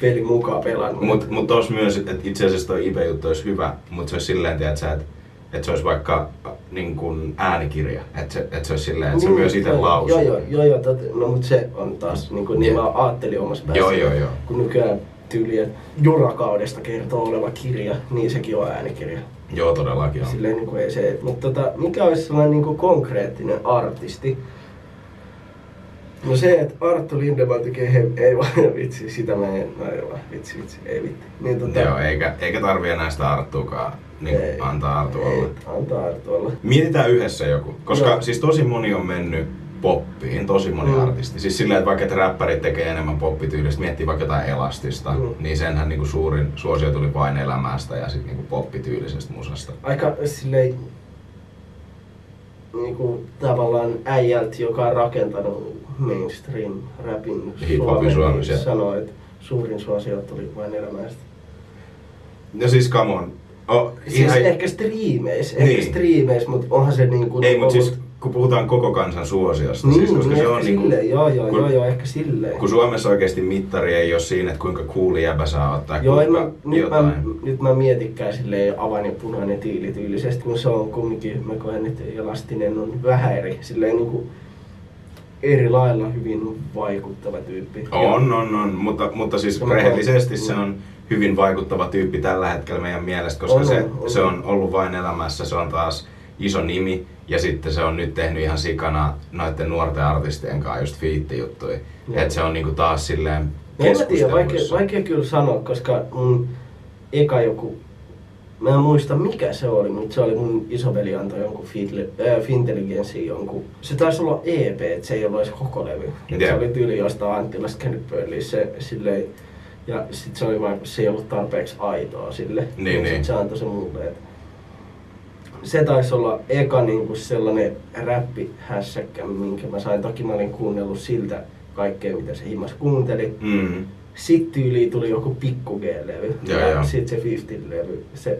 pelin mukaan pelannut. Mut, mut tos myös, että itse asiassa toi IP-juttu olisi hyvä, mutta se olisi silleen, tiedätkö, että että se olisi vaikka äh, niin kuin äänikirja, että se, että se olisi silleen, että se Niin, myös itse lausuu. Joo, joo, joo, joo tot, no mutta se on taas, niin, kuin, niin Jep. mä ajattelin omassa päässä. Joo, joo, joo. Kun nykyään tyyli, että Jurakaudesta kertoo oleva kirja, niin sekin on äänikirja. Joo, todellakin on. Silleen niin kuin ei se, mutta tota, mikä olisi sellainen niin kuin konkreettinen artisti? No se, että Arttu Lindemann tekee he, ei vaan vitsi, sitä mä en, no ei vaan, vitsi, vitsi, ei vitti. Niin, tota, Joo, eikä, eikä tarvii enää sitä Arttuukaan niin ei, antaa Arttu olla. Ei, antaa Arttu olla. Mietitään yhdessä joku, koska Joo. siis tosi moni on mennyt poppiin, tosi moni Mm. artisti. Siis silleen, että vaikka että räppärit tekee enemmän poppityylistä, miettii vaikka jotain elastista, Mm. niin senhän niinku suurin suosio tuli vain elämästä ja sitten niinku poppityylisestä musasta. Aika silleen, niin kuin tavallaan äijältä, joka on rakentanut mainstream rapin Suomessa. niin sanoo, että suurin suosio tuli vain elämästä. No siis come on. Oh, Siis ihan, ehkä striimeis, Niin. ehkä striimeis, mutta onhan se niin kuin ei, mutta siis kun puhutaan koko kansan suosiosta, Niin, siis, koska niin se on niinku, silleen, joo, joo, kun- joo, joo, ehkä silleen. kun Suomessa oikeasti mittari ei ole siinä, että kuinka cooli jäbä saa ottaa Joo, en mä, kuinka nyt, mä, nyt mä mietikään silleen avain ja punainen tiili tyylisesti, kun se on kumminkin, mä koen, että Elastinen on vähän eri, silleen niin kuin eri lailla hyvin vaikuttava tyyppi. On, on, on, mutta, mutta siis rehellisesti se mm. on hyvin vaikuttava tyyppi tällä hetkellä meidän mielestä, koska On, se, on, on. se on ollut vain elämässä, se on taas iso nimi ja sitten se on nyt tehnyt ihan sikana noiden nuorten artistien kanssa just fiittijuttuja. Joo. Että se on niinku taas silleen en mä tiedä, vaikea, vaikea kyllä sanoa, koska mun eka joku, mä en muista mikä se oli, mutta se oli mun isoveli antoi jonkun Fitli- äh, jonkun. Se taisi olla EP, että se ei ollut edes koko levy. Et Se oli tyyli jostain Anttilasta käynyt pöliin se silleen, ja sit se oli vaan, se ei ollut tarpeeksi aitoa sille. Niin, Sit niin. se antoi se mulle, et se taisi olla eka niinku sellainen räppihässäkkä, minkä mä sain. Toki mä olin kuunnellut siltä kaikkea, mitä se himas kuunteli. Mm. Sitten tyyliin tuli joku pikku G-levy. Ja joo. sitten se 50-levy. Se,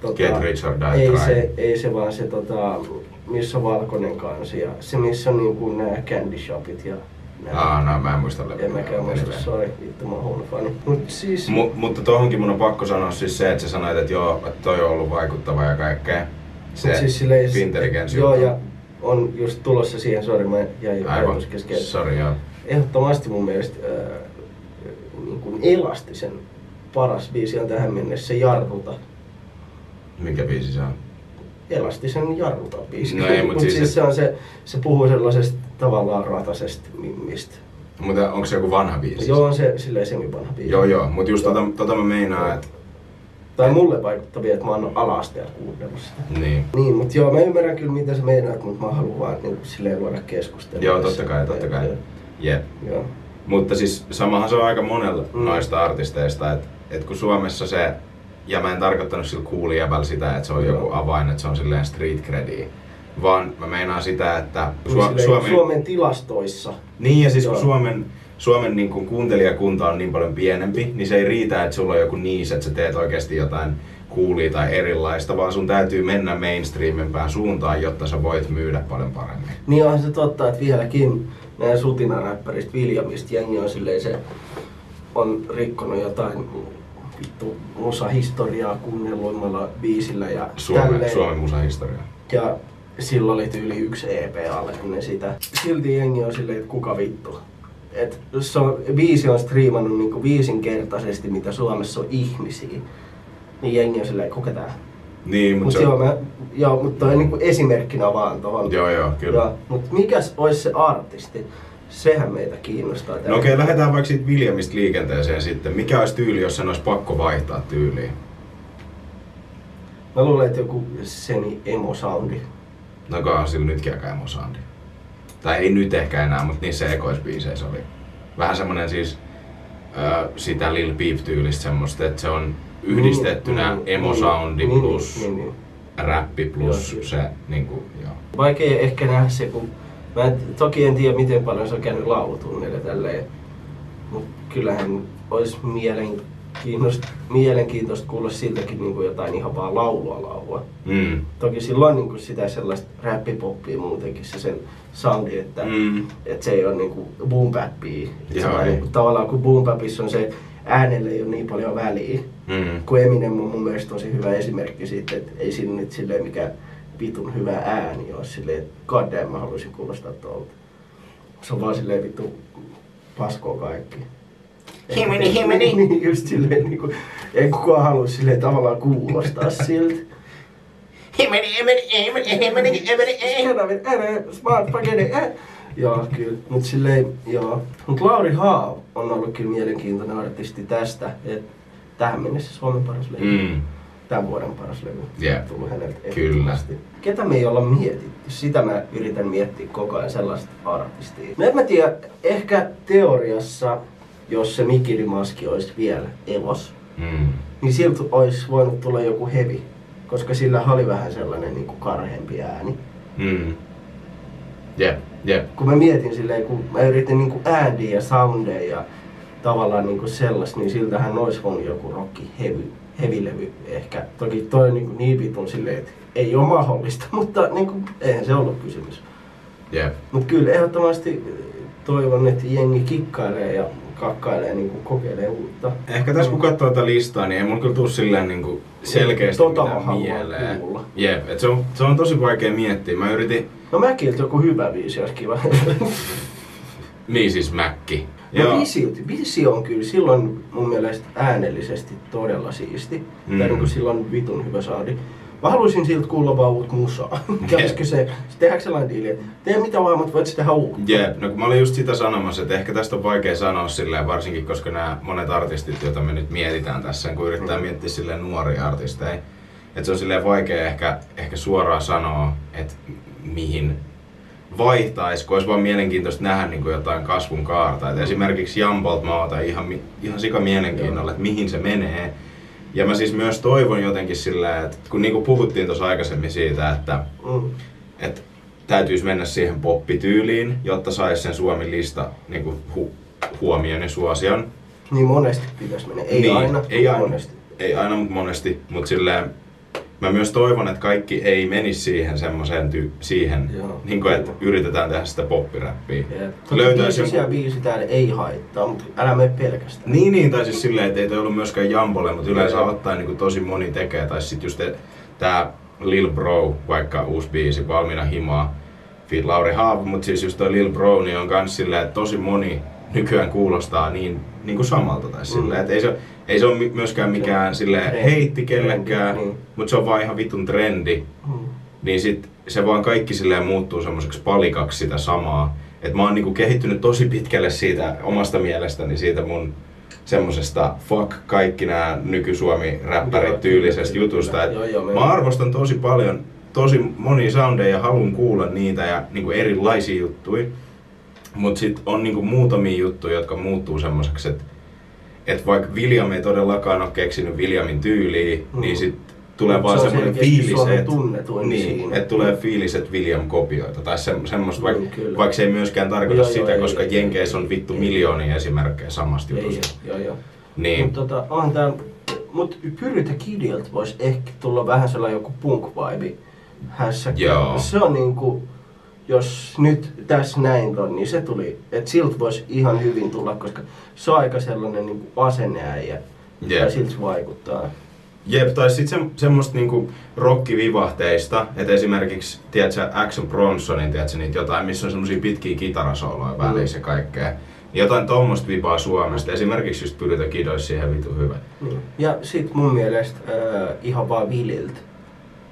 tota, Get Rich or Die ei se, ei se vaan se, tota, missä on valkoinen kansi ja se, missä on niinku nämä candy shopit ja. Aa, no mä en muista levyä. En mäkään muista, sori, vittu mä oon huono fani. Mut siis, Mu, mutta tohonkin mun on pakko sanoa siis se, että sä sanoit, että joo, että toi on ollut vaikuttava ja kaikkea. Se mut siis silleen, Joo, ja on just tulossa siihen, sori mä jäin Aivan, ajatus kesken. sori joo. Ehdottomasti mun mielestä ää, niin kuin elastisen paras biisi on tähän mennessä Jarruta. Mikä biisi se on? Elastisen Jarruta biisi. No ei, mut Mut siis siis se- se on se, se puhuu sellaisesta tavallaan ratasesta mimmistä. Mutta onko se joku vanha biisi? Joo, on se silleen semivanha biisi. Joo, joo, mutta just tota, tota mä meinaan, että Tai mulle vaikuttavia, että mä oon ala-asteella kuunnellut sitä. niin. Niin, mutta joo, mä ymmärrän kyllä mitä sä meinaat, mutta mä haluan vaan niin silleen luoda keskustelua. Joo, totta kai, totta kai. Jep. Joo. Mutta siis samahan se on aika monella Mm. noista artisteista, että et kun Suomessa se, ja mä en tarkoittanut sillä kuulijävällä sitä, että se on Joo. joku avain, että se on silleen street credi, vaan mä meinaan sitä, että silleen Suomen, Suomen tilastoissa. Niin ja siis Joo. kun Suomen, Suomen niin kun kuuntelijakunta on niin paljon pienempi, niin se ei riitä, että sulla on joku niis, että sä teet oikeasti jotain coolia tai erilaista, vaan sun täytyy mennä mainstreamimpään suuntaan, jotta sä voit myydä paljon paremmin. Niin onhan se totta, että vieläkin meidän sutinaräppäristä Viljamista jengi on silleen se on rikkonut jotain vittu musahistoriaa kuunnelluimmalla biisillä ja Suomen, tälleen. Suomen musahistoria. Ja sillä oli tyyli yksi EP alle ennen sitä. Silti jengi on silleen, että kuka vittu. Et se on, biisi on striimannut niinku viisinkertaisesti, mitä Suomessa on ihmisiä. Niin jengi on silleen, kuka tää? Niin, mutta Mut se joo, mä, joo, mutta toi niinku esimerkkinä vaan tohon. Joo, joo, kyllä. Joo, mutta mikäs olisi se artisti? Sehän meitä kiinnostaa. No okei, okay, lähdetään vaikka siitä Williamista liikenteeseen sitten. Mikä olisi tyyli, jos sen olisi pakko vaihtaa tyyliin? Mä luulen, että joku seni emo soundi. No onkohan sillä nytkin aika emosoundi. Tai ei nyt ehkä enää, mutta niissä ekoisbiiseissä oli. Vähän semmonen siis ö, sitä Lil Peep tyylistä semmoista, että se on yhdistettynä Mm, mm, emosoundi niin, plus Niin, niin. räppi plus Joo, se niinku, joo. Vaikea ehkä nähdä se, kun mä en, toki en tiedä miten paljon se on käynyt laulutunnille tälleen, mutta kyllähän olisi mielenkiintoista, mielenkiintoista kuulla siltäkin niin kuin jotain ihan vaan laulua laulua. Mm. Toki silloin niin kuin sitä sellaista räppipoppia muutenkin se sen soundi, että, Mm. että se ei ole niin kuin boom bappia. Niin kuin, tavallaan kun boom bapissa on se, äänelle ei ole niin paljon väliä. Mm. Kun Eminem on mun mielestä tosi hyvä esimerkki siitä, että ei siinä nyt silleen mikä vitun hyvä ääni ole silleen, että god damn, mä haluaisin kuulostaa tuolta. Se on vaan silleen vittu paskoo kaikki. Himeni, himeni. niin just silleen niinku, ei kukaan halua silleen tavallaan kuulostaa siltä. Himeni, himeni, himeni, himeni, himeni, spaghetti, äh. Joo, kyllä. Mut silleen, joo. Mut Lauri Haav on ollut kyllä mielenkiintoinen artisti tästä, että tähän mennessä Suomen paras levy. Mm. Tämän vuoden paras levy. Jep. Tullut häneltä Kyllä. ehdottomasti. Ketä me ei olla mietitty? Sitä mä yritän miettiä koko ajan sellaista artistia. No en mä tiedä, ehkä teoriassa, jos se Mikirimaski olisi vielä elos, Mm. niin siltä olisi voinut tulla joku hevi. Koska sillä oli vähän sellainen niin kuin karheampi ääni. Mm. Jep, jep. kun mä mietin silleen, kun mä yritin niinku äändiä ja soundeja ja tavallaan niinku sellaista, niin siltähän olisi voinut joku rocki heavy, hevilevy ehkä. Toki toi niinku niin vitun silleen, että ei ole mahdollista, mutta niinku, eihän se ollut kysymys. Jep. Mutta kyllä ehdottomasti toivon, että jengi kikkailee ja kakkailee, niinku kokeilee uutta. Ehkä tässä kun katsoo tätä listaa, niin ei mun kyllä tuu silleen niinku selkeästi Tota mitään mieleen. kuulla. Jep, et se on, se on tosi vaikea miettiä. Mä yritin, No mäkiltä joku hyvä biisi olisi kiva. niin siis Mäkki. No biisi, biisi on kyllä silloin mun mielestä äänellisesti todella siisti. Mm. Tai niin kuin silloin vitun hyvä saadi. Mä haluaisin siltä kuulla vaan uutta musaa. Kävisikö se, tehdäänkö sellainen diili, että tee mitä vaan, mutta voit tehdä uutta. Jep, no kun mä olin just sitä sanomassa, että ehkä tästä on vaikea sanoa silleen, varsinkin koska nämä monet artistit, joita me nyt mietitään tässä, kun yrittää Mm. miettiä silleen nuoria artisteja, että se on silleen vaikea ehkä, ehkä suoraan sanoa, että mihin vaihtaisi, kun olisi vaan mielenkiintoista nähdä niin kuin jotain kasvun kaarta. Et esimerkiksi Jambolt mä otan ihan, ihan sika mielenkiinnolla, että mihin se menee. Ja mä siis myös toivon jotenkin sillä, että kun niin kuin puhuttiin tuossa aikaisemmin siitä, että Mm. että täytyisi mennä siihen poppityyliin, jotta saisi sen Suomen lista niin kuin hu- huomioon ja suosion. Niin monesti pitäisi mennä. Ei niin, aina, ei aina, monesti. Ei aina, mutta monesti. Mutta silleen, mä myös toivon, että kaikki ei menisi siihen semmoiseen ty- siihen, Joo, niin kuin, että yritetään tehdä sitä poppiräppiä. Biisi ja joku... biisi täällä ei haittaa, mutta älä mene pelkästään. Niin, niin, tai siis silleen, että ei toi ollut myöskään Jambolle, mutta yleensä ottaen niin kuin tosi moni tekee. Tai sitten just tää Lil Bro, vaikka uusi biisi, Valmiina himaa, feat Lauri Haav, mutta siis just toi Lil Bro, niin on kans silleen, että tosi moni nykyään kuulostaa niin, niin kuin samalta. Tai silleen, että ei se, ei se ole myöskään mikään silleen Trendi. heitti kellekään, Trendi, niin. mutta se on vaan ihan vitun trendi. Mm. Niin sit se vaan kaikki silleen muuttuu semmoiseksi palikaksi sitä samaa. Et mä oon niinku kehittynyt tosi pitkälle siitä omasta mielestäni, siitä mun semmosesta fuck kaikki nämä nyky-Suomi Joo, räppärit tyylisestä jutusta. Et Joo, joo, mä arvostan tosi paljon tosi monia soundeja ja haluan kuulla niitä ja niinku erilaisia juttuja. Mut sit on niinku muutamia juttuja, jotka muuttuu semmoiseksi, että et vaikka William ei todellakaan ole keksinyt Williamin tyyliä, Mm. niin sit tulee Mut vaan se semmoinen fiilis, että niin, et tulee fiilis, että William kopioita tai se, semmoista, Niin, vaikka, kyllä. vaikka se ei myöskään tarkoita Joo, joo, sitä, ei, koska ei, Jenkeissä ei, on vittu ei. miljoonia esimerkkejä samasta jutusta. joo, joo. Niin, Mut tota, on tää, mut Pyrytä Kidiltä voisi ehkä tulla vähän sellainen joku punk-vibe hässäkkä. Joo. Se on niinku, jos nyt tässä näin on, niin se tuli, että siltä voisi ihan hyvin tulla, koska se on aika sellainen niinku asenneäijä. Jep. Ja siltä se vaikuttaa. Jep, tai sitten se, semmoista niinku rockivivahteista, että esimerkiksi, tiedätkö, Action Bronsonin, tiedätkö, niitä jotain, missä on semmosia pitkiä kitarasooloja Mm. välissä ja kaikkea. Niin jotain tommosta vipaa Suomesta. Esimerkiksi just Pyrytä Kid olisi siihen vitu hyvä. Niin. Ja sit mun mielestä äh, ihan vaan Vililtä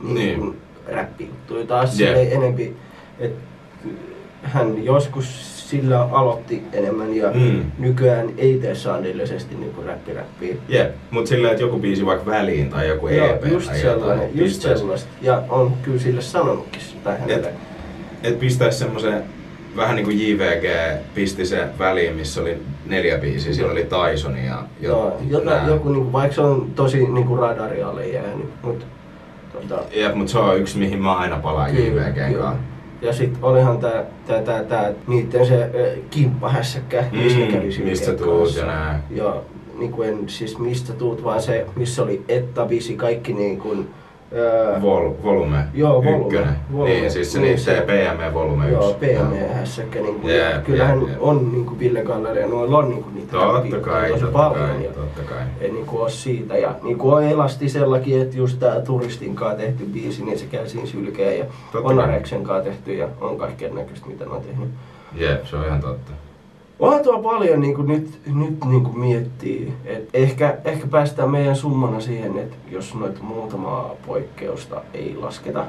niin, Niin. niin. räppijuttuja taas yeah. enempi, että hän joskus sillä aloitti enemmän ja Mm. nykyään ei tee soundillisesti niinku räppiräppiä. Jep, mut silleen, että joku biisi vaikka väliin tai joku EP Joo, just tai sellainen, jotain. just sellaista. Ja on kyllä sille sanonutkin sitä hänelle. Et pistäis semmosen, vähän niinku JVG pisti se väliin, missä oli neljä biisiä. Siinä oli Tyson ja jo, Joo, jota, nää. joku, niinku, vaikka se on tosi niinku radarialle jäänyt, mutta tota, Jep, mut se on yksi, mihin mä aina palaan JVGn kanssa. Ja sit olihan tää, tää, tää, tää niitten se äh, kimppahässäkkä, missä ne Mm, kävi mistä tuut ja nää. Joo, niinku en siis mistä tuut, vaan se, missä oli Etta, Visi, kaikki niinku... Öö, Vol, volume Joo, Volume, ykkönen. Volume. Niin, siis se Niin, niin, se PME volume Joo, yksi. PME-hässäkkä. Niinku, Jep, yeah, kyllähän jep, jep. on niinku Ville Galleria, noilla on niinku niitä Totta kai, tosi totta paljon. kai, ja totta kai. ei niinku oo siitä. Ja niinku on elastisellakin, että just tää turistin kanssa tehty biisi, niin se käy siinä sylkeen. Ja Totta on. Areksen kanssa tehty ja on kaikkea näköistä, mitä ne on tehnyt. Jep, se on ihan totta. Onhan tuo paljon niin kuin nyt, nyt niin kuin miettii. Et ehkä, ehkä päästään meidän summana siihen, että jos noita muutamaa poikkeusta ei lasketa,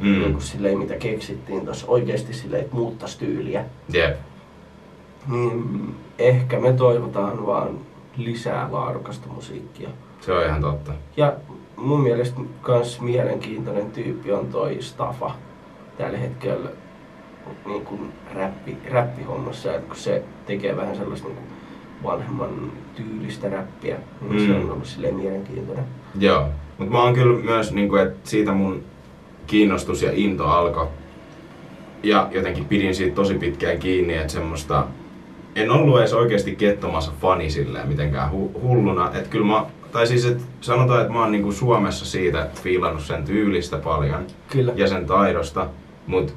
mm. niin kuin silleen, mitä keksittiin tuossa oikeasti silleen, että muuttaisi tyyliä, Jep. niin ehkä me toivotaan vaan lisää laadukasta musiikkia. Se on ihan totta. Ja mun mielestä kans mielenkiintoinen tyyppi on toi Stafa tällä hetkellä niin kuin räppi, räppihommassa, että kun se tekee vähän sellaista niin kuin vanhemman tyylistä räppiä, niin mm. se on ollut silleen mielenkiintoinen. Joo. Mutta mä oon kyllä myös, niinku, että siitä mun kiinnostus ja into alkoi. Ja jotenkin pidin siitä tosi pitkään kiinni, että semmoista... En ollut edes oikeasti kettomassa fani silleen mitenkään hu- hulluna. Että kyllä mä... Tai siis, että sanotaan, että mä oon niinku Suomessa siitä fiilannut sen tyylistä paljon. Kyllä. Ja sen taidosta. Mutta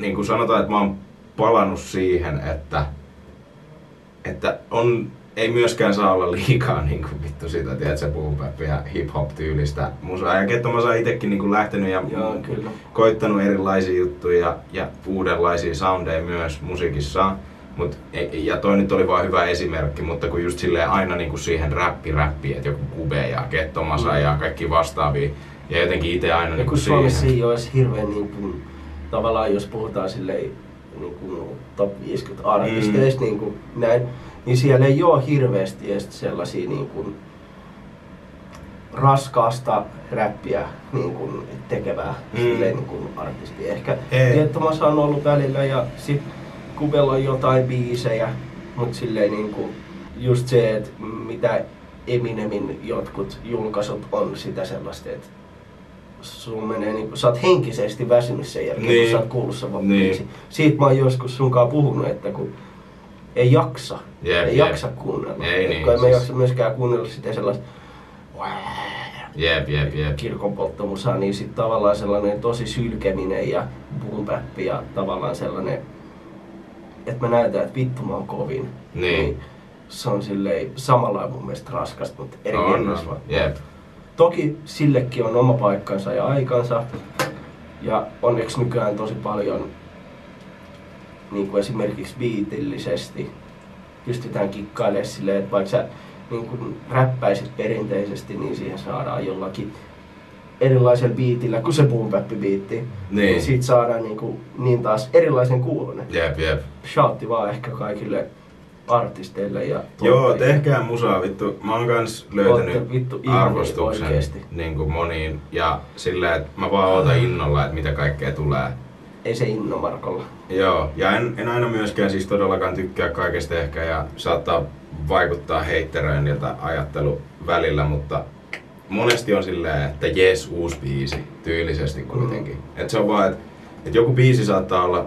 niin kuin sanotaan, että mä oon palannut siihen, että, että on, ei myöskään saa olla liikaa niin kuin vittu sitä, tiedätkö, boom ja hip hop tyylistä musaa. Ja Ketto mä oon itsekin niin kuin lähtenyt ja Joo, kyllä. koittanut erilaisia juttuja ja, ja uudenlaisia soundeja myös musiikissa. Mut, ei- ja toi nyt oli vain hyvä esimerkki, mutta kun just silleen aina niinku siihen räppi räppi, että joku kube ja kettomasa Mm. ja kaikki vastaavia. Ja jotenkin itse aina Ja niinku kun Suomessa siihen. ei ole hirveän niin kuin, tavallaan jos puhutaan silleen niin kuin top 50 artisteista mm. niin kuin näin, niin siellä ei ole hirveästi edes sellaisia niin kuin raskaasta räppiä niin kuin tekevää Mm. silleen niin kuin artistia. Ehkä Ei. Viettomassa on ollut välillä ja sit Kubella on jotain biisejä, mutta silleen niin kuin just se, että mitä Eminemin jotkut julkaisut on sitä sellaista, että sun menee niinku, sä oot henkisesti väsynyt sen jälkeen, Niin. kun sä oot kuullut sen Niin. biisin. Siitä mä oon joskus sunkaan puhunut, että kun ei jaksa, Jep, ei jep. jaksa kuunnella. Ei Et niin, kun siis- jaksa myöskään kuunnella sitä sellaista Jep, jep, jep. kirkon polttomusaa, niin sitten tavallaan sellainen tosi sylkeminen ja boom ja tavallaan sellainen, että mä näytän, että vittu mä oon kovin. Niin. se on silleen samalla mun mielestä raskasta, mutta eri On, genressä on. vaan. Jep. Toki sillekin on oma paikkansa ja aikansa. Ja onneksi nykyään tosi paljon niin kuin esimerkiksi biitillisesti pystytään kikkailemaan silleen, että vaikka sä niin kuin räppäisit perinteisesti, niin siihen saadaan jollakin erilaisella biitillä kuin se boom bap biitti. Niin. niin siitä saadaan niin, kuin, niin taas erilaisen kuulonen. Jep, jep. Shoutti vaan ehkä kaikille artisteille ja Joo, tuottajille. tehkää musaa, vittu. Mä oon kans Ootte löytänyt vittu arvostuksen oikeesti. niin kuin moniin. Ja silleen, että mä vaan ootan innolla, että mitä kaikkea tulee. Ei se inno Markolla. Joo, ja en, en aina myöskään siis todellakaan tykkää kaikesta ehkä ja saattaa vaikuttaa heitteröinniltä ajattelu välillä, mutta monesti on silleen, että jes, uusi biisi, tyylisesti kuitenkin. Mm. Et se on vaan, että et joku biisi saattaa olla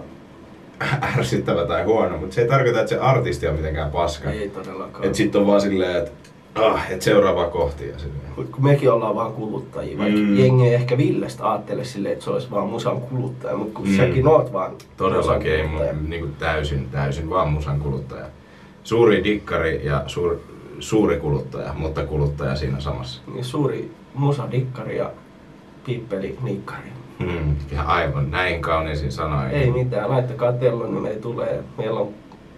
ärsyttävä tai huono, mutta se ei tarkoita, että se artisti on mitenkään paska. Ei todellakaan. Et sit on vaan silleen, että ah, et seuraavaa kohti ja silleen. Mut kun mekin ollaan vaan kuluttajia, vaikka Mm. jengi ei ehkä Villestä ajattele silleen, että se olisi vaan musan kuluttaja, mutta kun Mm. säkin oot vaan Todellakin ei mun, niinku täysin, täysin vaan musan kuluttaja. Suuri dikkari ja suur, suuri kuluttaja, mutta kuluttaja siinä samassa. Niin suuri musadikkari ja pippeli nikkari. Hmm, ja aivan näin kauniisin sanoin. Ei mitään, laittakaa tello, niin meillä tulee. Meillä on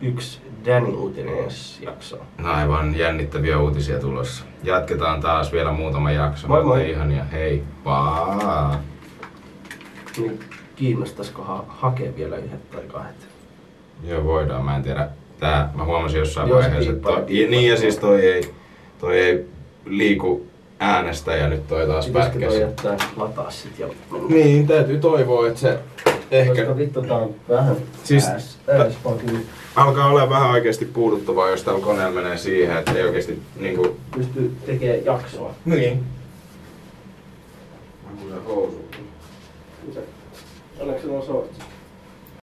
yksi Danny uutinen ensi jakso. Aivan jännittäviä uutisia tulossa. Jatketaan taas vielä muutama jakso. Moi moi. Ihania, heippa! Niin kiinnostaisiko ha- hakea vielä yhdet tai kahdet? Joo, voidaan. Mä en tiedä. Tää, mä huomasin jossain Jos vaiheessa, että toi, niin ja siis toi ei, toi ei liiku äänestä ja nyt toi taas Pitäisikö toi pätkäs. jättää lataa sit ja mennä? Niin, täytyy toivoa, että se ehkä Koska vittu tää on vähän Siis- ääs, ääspakki. alkaa olla vähän oikeasti puuduttavaa, jos tällä koneella menee siihen, että ei oikeasti niinku... Pystyy tekemään jaksoa. Niin. Mä housuun. Onneksi on sortsi.